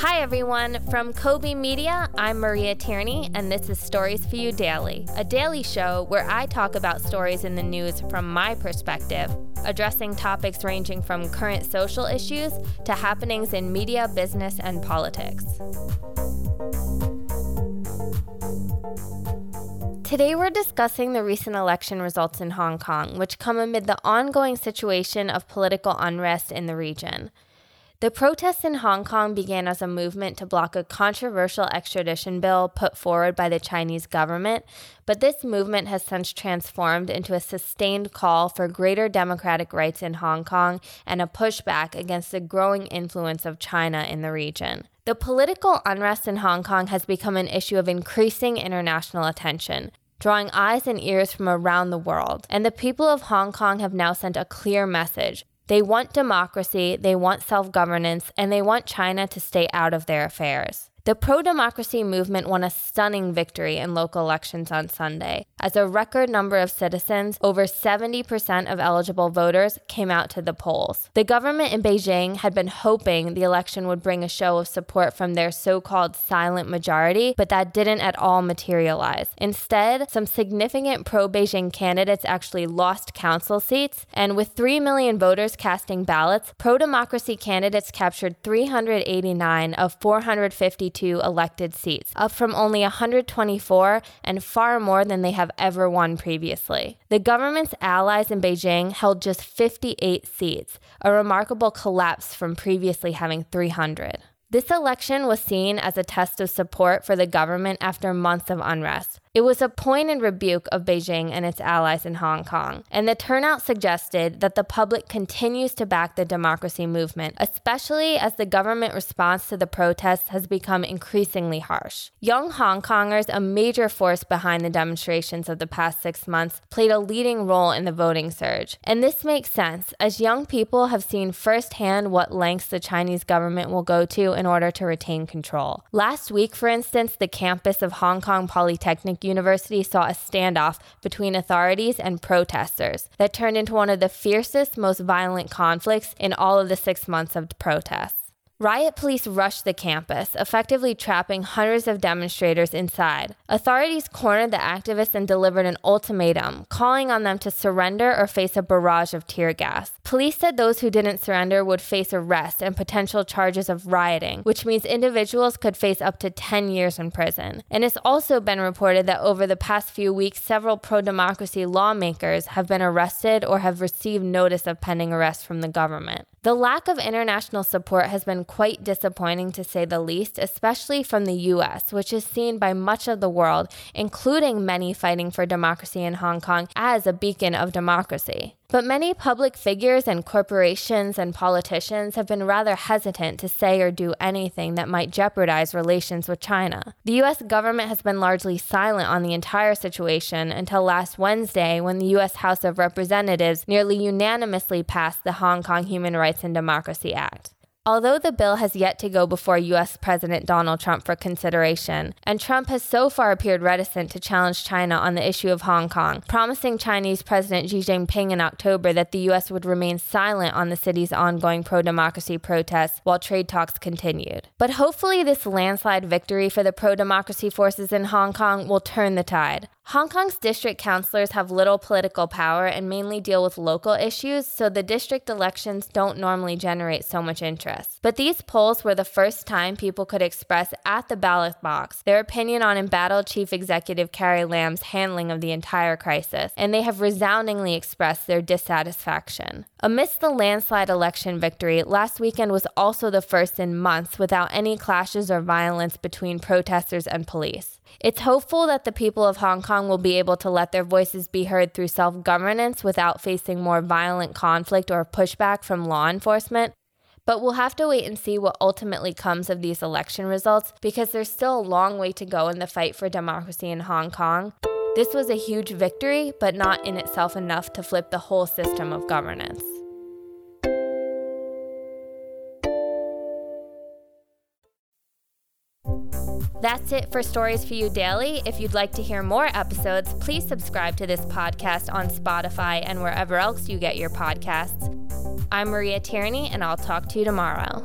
Hi, everyone. From Kobe Media, I'm Maria Tierney, and this is Stories for You Daily, a daily show where I talk about stories in the news from my perspective, addressing topics ranging from current social issues to happenings in media, business, and politics. Today, we're discussing the recent election results in Hong Kong, which come amid the ongoing situation of political unrest in the region. The protests in Hong Kong began as a movement to block a controversial extradition bill put forward by the Chinese government, but this movement has since transformed into a sustained call for greater democratic rights in Hong Kong and a pushback against the growing influence of China in the region. The political unrest in Hong Kong has become an issue of increasing international attention drawing eyes and ears from around the world. And the people of Hong Kong have now sent a clear message they want democracy, they want self governance, and they want China to stay out of their affairs. The pro democracy movement won a stunning victory in local elections on Sunday, as a record number of citizens, over 70% of eligible voters, came out to the polls. The government in Beijing had been hoping the election would bring a show of support from their so called silent majority, but that didn't at all materialize. Instead, some significant pro Beijing candidates actually lost council seats, and with 3 million voters casting ballots, pro democracy candidates captured 389 of 452 elected seats, up from only 124 and far more than they have ever won previously. The government's allies in Beijing held just 58 seats, a remarkable collapse from previously having 300. This election was seen as a test of support for the government after months of unrest. It was a pointed rebuke of Beijing and its allies in Hong Kong, and the turnout suggested that the public continues to back the democracy movement, especially as the government response to the protests has become increasingly harsh. Young Hong Kongers, a major force behind the demonstrations of the past six months, played a leading role in the voting surge. And this makes sense, as young people have seen firsthand what lengths the Chinese government will go to in order to retain control. Last week, for instance, the campus of Hong Kong Polytechnic University saw a standoff between authorities and protesters that turned into one of the fiercest, most violent conflicts in all of the six months of protests. Riot police rushed the campus, effectively trapping hundreds of demonstrators inside. Authorities cornered the activists and delivered an ultimatum, calling on them to surrender or face a barrage of tear gas. Police said those who didn't surrender would face arrest and potential charges of rioting, which means individuals could face up to 10 years in prison. And it's also been reported that over the past few weeks, several pro democracy lawmakers have been arrested or have received notice of pending arrest from the government. The lack of international support has been quite disappointing to say the least, especially from the US, which is seen by much of the world, including many fighting for democracy in Hong Kong, as a beacon of democracy. But many public figures and corporations and politicians have been rather hesitant to say or do anything that might jeopardize relations with China. The US government has been largely silent on the entire situation until last Wednesday when the US House of Representatives nearly unanimously passed the Hong Kong Human Rights and Democracy Act. Although the bill has yet to go before U.S. President Donald Trump for consideration, and Trump has so far appeared reticent to challenge China on the issue of Hong Kong, promising Chinese President Xi Jinping in October that the U.S. would remain silent on the city's ongoing pro democracy protests while trade talks continued. But hopefully, this landslide victory for the pro democracy forces in Hong Kong will turn the tide. Hong Kong's district councilors have little political power and mainly deal with local issues, so the district elections don't normally generate so much interest. But these polls were the first time people could express at the ballot box their opinion on embattled Chief Executive Carrie Lam's handling of the entire crisis, and they have resoundingly expressed their dissatisfaction. Amidst the landslide election victory, last weekend was also the first in months without any clashes or violence between protesters and police. It's hopeful that the people of Hong Kong will be able to let their voices be heard through self governance without facing more violent conflict or pushback from law enforcement. But we'll have to wait and see what ultimately comes of these election results because there's still a long way to go in the fight for democracy in Hong Kong. This was a huge victory, but not in itself enough to flip the whole system of governance. That's it for Stories for You Daily. If you'd like to hear more episodes, please subscribe to this podcast on Spotify and wherever else you get your podcasts. I'm Maria Tierney, and I'll talk to you tomorrow.